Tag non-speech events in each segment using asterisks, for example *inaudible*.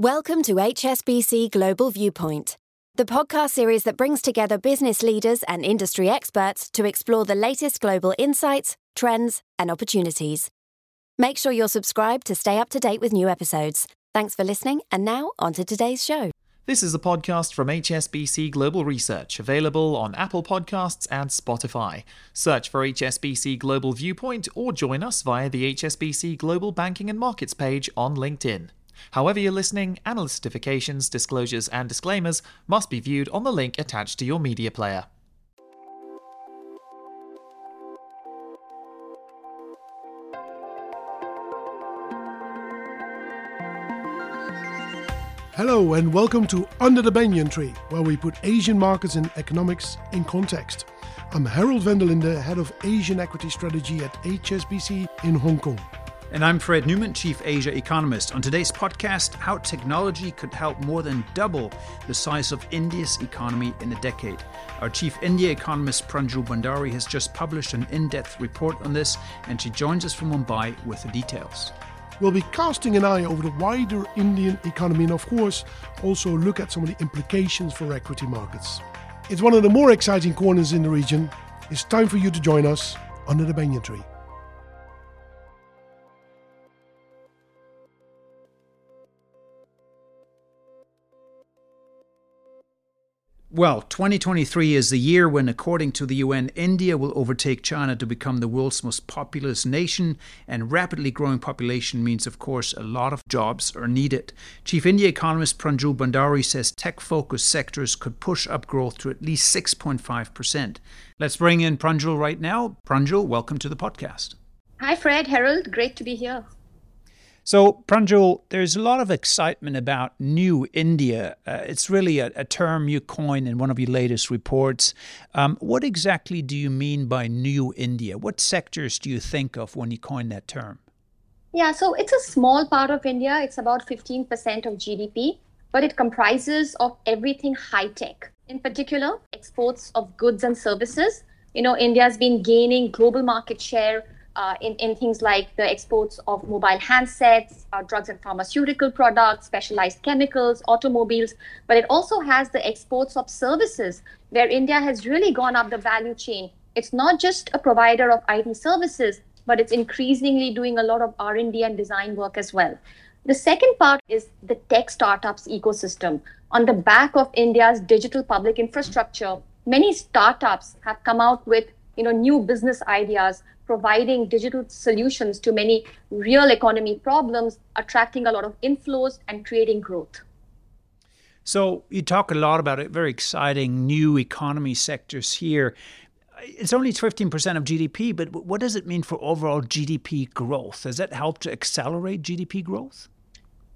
Welcome to HSBC Global Viewpoint, the podcast series that brings together business leaders and industry experts to explore the latest global insights, trends, and opportunities. Make sure you're subscribed to stay up to date with new episodes. Thanks for listening, and now on to today's show. This is a podcast from HSBC Global Research, available on Apple Podcasts and Spotify. Search for HSBC Global Viewpoint or join us via the HSBC Global Banking and Markets page on LinkedIn. However, you're listening, analyst certifications, disclosures, and disclaimers must be viewed on the link attached to your media player. Hello and welcome to Under the Banyan Tree, where we put Asian markets and economics in context. I'm Herald van der Linde, Head of Asian Equity Strategy at HSBC in Hong Kong. And I'm Fred Neumann, Chief Asia Economist. On today's podcast, how technology could help more than double the size of India's economy in a decade. Our Chief India Economist Pranjul Bhandari, has just published an in depth report on this, and she joins us from Mumbai with the details. We'll be casting an eye over the wider Indian economy and, of course, also look at some of the implications for equity markets. It's one of the more exciting corners in the region. It's time for you to join us under the banyan tree. Well, 2023 is the year when, according to the UN, India will overtake China to become the world's most populous nation, and rapidly growing population means, of course, a lot of jobs are needed. Chief India economist Pranjul Bhandari says tech focused sectors could push up growth to at least 6.5%. Let's bring in Pranjul right now. Pranjul, welcome to the podcast. Hi, Fred, Herald. Great to be here. So, Pranjul, there's a lot of excitement about New India. Uh, it's really a, a, term you coined in one of your latest reports. Um, what exactly do you mean by New India? What sectors do you think of when you coin that term? Yeah, so it's a small part of India. It's about 15% of GDP, but it comprises of everything high tech. In particular, exports of goods and services. You know, India has been gaining global market share uh, in, in things like the exports of mobile handsets, uh, drugs and pharmaceutical products, specialized chemicals, automobiles, but it also has the exports of services where India has really gone up the value chain. It's not just a provider of IT services, but it's increasingly doing a lot of R&D and design work as well. The second part is the tech startups ecosystem. On the back of India's digital public infrastructure, many startups have come out with you know new business ideas providing digital solutions to many real economy problems, attracting a lot of inflows and creating growth. So, you talk a lot about it, very exciting new economy sectors here. It's only 15% of GDP, but what does it mean for overall GDP growth? Does that help to accelerate GDP growth?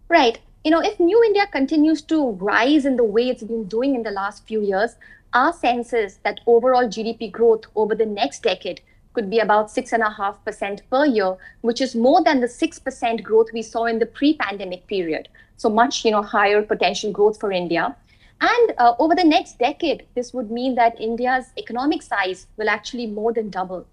Right. You know, if New India continues to rise in the way it's been doing in the last few years, our sense is that overall GDP growth over the next decade could be about 6.5% per year, which is more than the 6% growth we saw in the pre-pandemic period. So much, you know, higher potential growth for India. And uh, over the next decade, this would mean that India's economic size will actually more than double.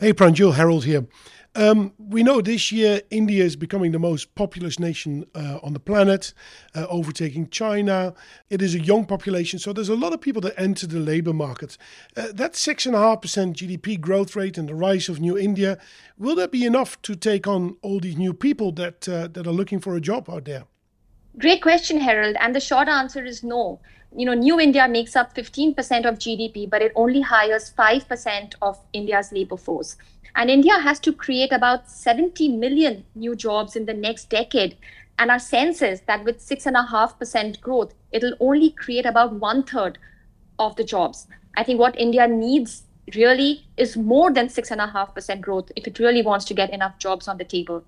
Hey, Pranjul, Herald here. Um, we know this year India is becoming the most populous nation uh, on the planet, uh, overtaking China. It is a young population, so there's a lot of people that enter the labor market. Uh, that 6.5% GDP growth rate and the rise of New India, will that be enough to take on all these new people that, uh, that are looking for a job out there? Great question, Herald. And the short answer is no. You know, New India makes up 15% of GDP, but it only hires 5% of India's labor force. And India has to create about 70 million new jobs in the next decade. And our sense is that with 6.5% growth, it'll only create about one third of the jobs. I think what India needs really is more than 6.5% growth if it really wants to get enough jobs on the table.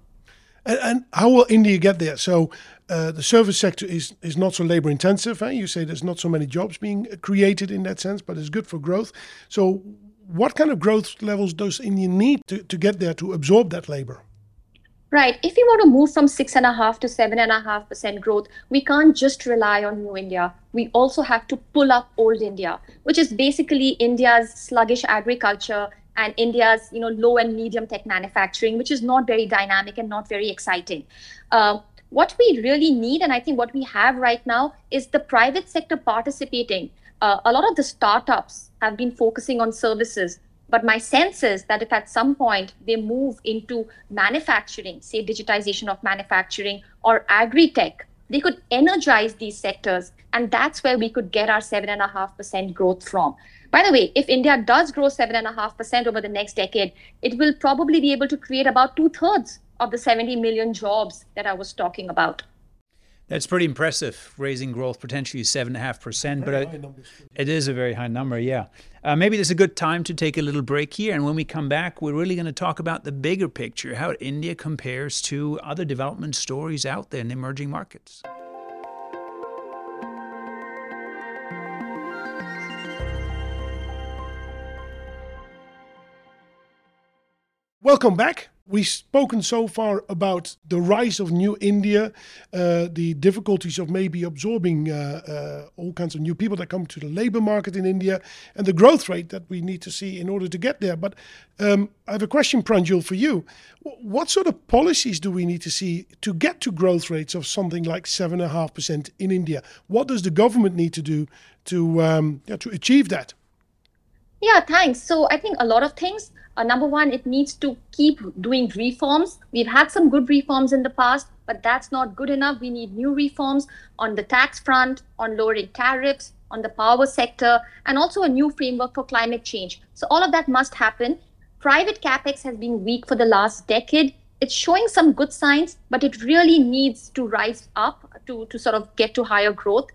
And, and how will India get there? So uh, the service sector is, is not so labor intensive. Eh? You say there's not so many jobs being created in that sense, but it's good for growth. So what kind of growth levels does India need to, to get there to absorb that labor? Right. If we want to move from six and a half to seven and a half percent growth, we can't just rely on new India. We also have to pull up old India, which is basically India's sluggish agriculture and India's you know low and medium tech manufacturing, which is not very dynamic and not very exciting. Uh, What we really need, and I think what we have right now, is the private sector participating. Uh, a lot of the startups have been focusing on services, but my sense is that if at some point they move into manufacturing, say digitization of manufacturing or agri tech, they could energize these sectors. And that's where we could get our 7.5% growth from. By the way, if India does grow 7.5% over the next decade, it will probably be able to create about two thirds of the 70 million jobs that I was talking about. That's pretty impressive, raising growth potentially 7.5%, but it, it is a very high number, yeah. Uh, maybe this is a good time to take a little break here. And when we come back, we're really going to talk about the bigger picture, how India compares to other development stories out there in emerging markets. Welcome back. We've spoken so far about the rise of new India, uh, the difficulties of maybe absorbing uh, uh, all kinds of new people that come to the labor market in India, and the growth rate that we need to see in order to get there. But um, I have a question, Pranjul, for you. What sort of policies do we need to see to get to growth rates of something like 7.5% in India? What does the government need to do to, um, yeah, to achieve that? Yeah, thanks. So I think a lot of things uh, number one, it needs to keep doing reforms. We've had some good reforms in the past, but that's not good enough. We need new reforms on the tax front, on lowering tariffs, on the power sector, and also a new framework for climate change. So all of that must happen. Private capex has been weak for the last decade. It's showing some good signs, but it really needs to rise up to, to sort of get to higher growth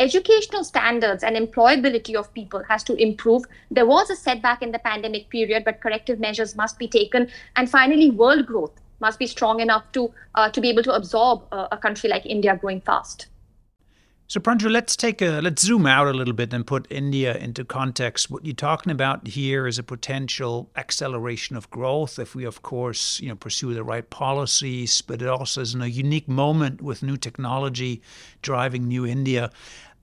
educational standards and employability of people has to improve. There was a setback in the pandemic period, but corrective measures must be taken. And finally, world growth must be strong enough to uh, to be able to absorb uh, a country like India growing fast. So Pranjul, let's take a let's zoom out a little bit and put India into context. What you're talking about here is a potential acceleration of growth if we, of course, you know, pursue the right policies. But it also is in a unique moment with new technology driving new India.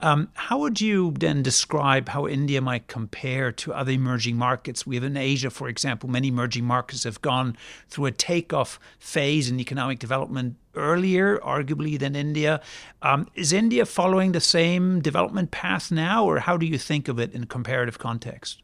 Um, how would you then describe how India might compare to other emerging markets? We have in Asia, for example, many emerging markets have gone through a takeoff phase in economic development earlier, arguably, than India. Um, is India following the same development path now, or how do you think of it in comparative context?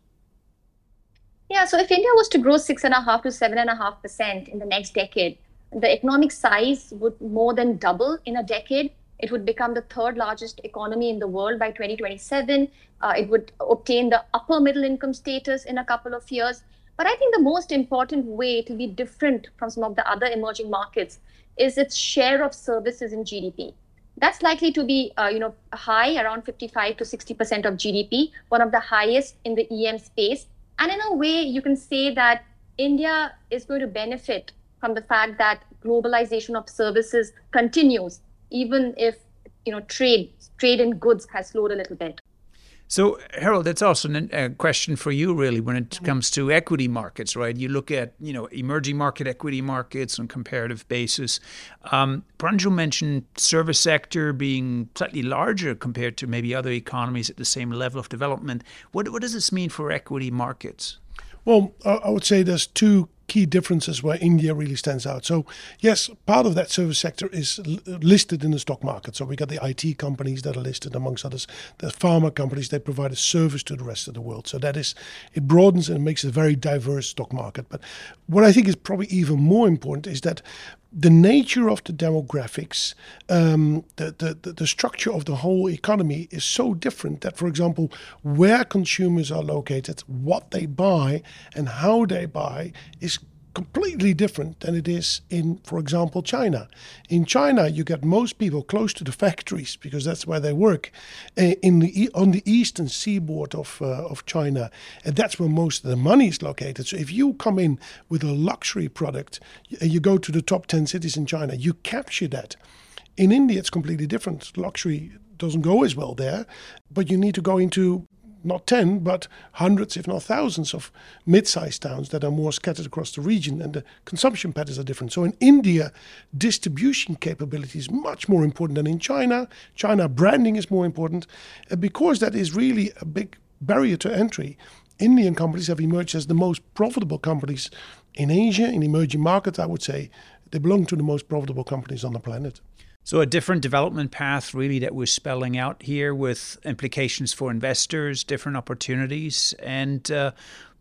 Yeah, so if India was to grow six and a half to seven and a half percent in the next decade, the economic size would more than double in a decade it would become the third largest economy in the world by 2027. Uh, it would obtain the upper middle income status in a couple of years. But I think the most important way to be different from some of the other emerging markets is its share of services in GDP. That's likely to be, uh, you know, high, around 55 to 60 percent of GDP, one of the highest in the EM space. And in a way, you can say that India is going to benefit from the fact that globalization of services continues even if you know trade trade in goods has slowed a little bit. So, Herald, that's also a question for you, really, when it comes to equity markets, right? You look at, you know, emerging market equity markets on comparative basis. Um, Pranjul mentioned service sector being slightly larger compared to maybe other economies at the same level of development. What, what does this mean for equity markets? Well, I would say there's two key differences where India really stands out. So, yes, part of that service sector is listed in the stock market. So, we got the IT companies that are listed, amongst others, the pharma companies that provide a service to the rest of the world. So, that is, it broadens and makes a very diverse stock market. But what I think is probably even more important is that the nature of the demographics, um, the, the, the structure of the whole economy is so different that, for example, where consumers are located, what they buy, and how they buy is completely different than it is in, for example, China. In China, you get most people close to the factories because that's where they work. Eh, in the on the eastern seaboard of uh, of China, and that's where most of the money is located. So if you come in with a luxury product, you go to the top ten cities in China, you capture that. In India, it's completely different. Luxury doesn't go as well there, but you need to go into not 10, but hundreds, if not thousands, of mid sized towns that are more scattered across the region, and the consumption patterns are different. So in India, distribution capability is much more important than in China. China branding is more important. And because that is really a big barrier to entry, Indian companies have emerged as the most profitable companies in Asia, in emerging markets, I would say. They belong to the most profitable companies on the planet. So, a different development path, really, that we're spelling out here with implications for investors, different opportunities. And uh,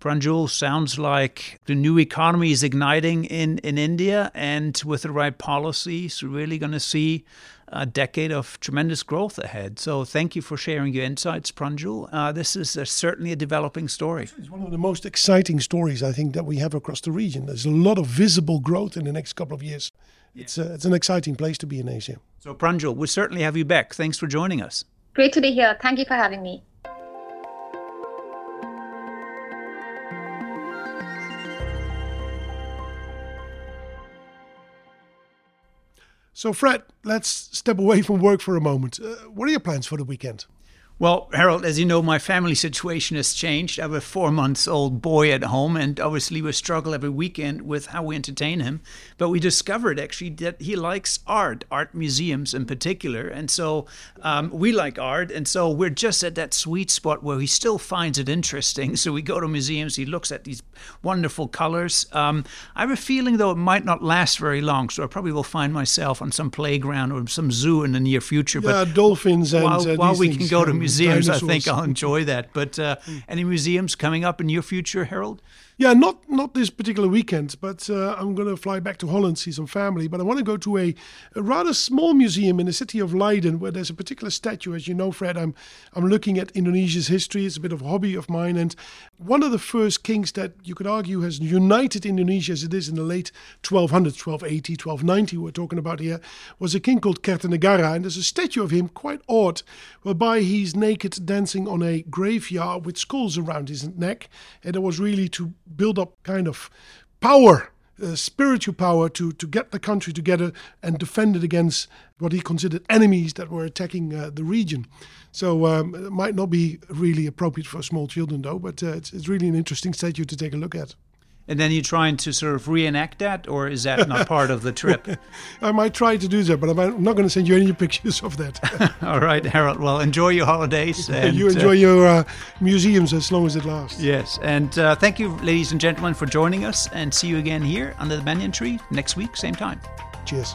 Pranjul sounds like the new economy is igniting in, in India, and with the right policies, we're really going to see a decade of tremendous growth ahead. So, thank you for sharing your insights, Pranjul. Uh, this is a, certainly a developing story. It's one of the most exciting stories I think that we have across the region. There's a lot of visible growth in the next couple of years. It's, a, it's an exciting place to be in Asia. So, Pranjul, we'll certainly have you back. Thanks for joining us. Great to be here. Thank you for having me. So, Fred, let's step away from work for a moment. Uh, what are your plans for the weekend? Well, Herald, as you know, my family situation has changed. I have a four months old boy at home, and obviously we struggle every weekend with how we entertain him. But we discovered actually that he likes art, art museums in particular. And so um, we like art. And so we're just at that sweet spot where he still finds it interesting. *laughs* So we go to museums, he looks at these wonderful colors. Um, I have a feeling, though, it might not last very long. So I probably will find myself on some playground or some zoo in the near future. Yeah, but dolphins and while, uh, while we things, can go to museums. I think I'll enjoy that. But uh, any museums coming up in your future, Herald? Yeah, not not this particular weekend, but uh, I'm going to fly back to Holland, see some family. But I want to go to a, a, rather small museum in the city of Leiden, where there's a particular statue. As you know, Fred, I'm I'm looking at Indonesia's history. It's a bit of a hobby of mine, and one of the first kings that you could argue has united Indonesia as it is in the late 1200s, 1280, 1290. We're talking about here was a king called Kertanegara, and there's a statue of him, quite odd, whereby he's naked dancing on a graveyard with skulls around his neck, and it was really to build up kind of power, uh, spiritual power to, to get the country together and defend it against what he considered enemies that were attacking uh, the region. So um, it might not be really appropriate for small children, though, but uh, it's, it's really an interesting statue to take a look at. And then you're trying to sort of reenact that, or is that not part of the trip? *laughs* I might try to do that, but I'm not going to send you any *laughs* pictures of that. *laughs* All right, Herald. Well, enjoy your holidays. And, you enjoy uh, your uh, museums as long as it lasts. Yes. And uh, thank you, ladies and gentlemen, for joining us. And see you again here under the banyan tree next week, same time. Cheers.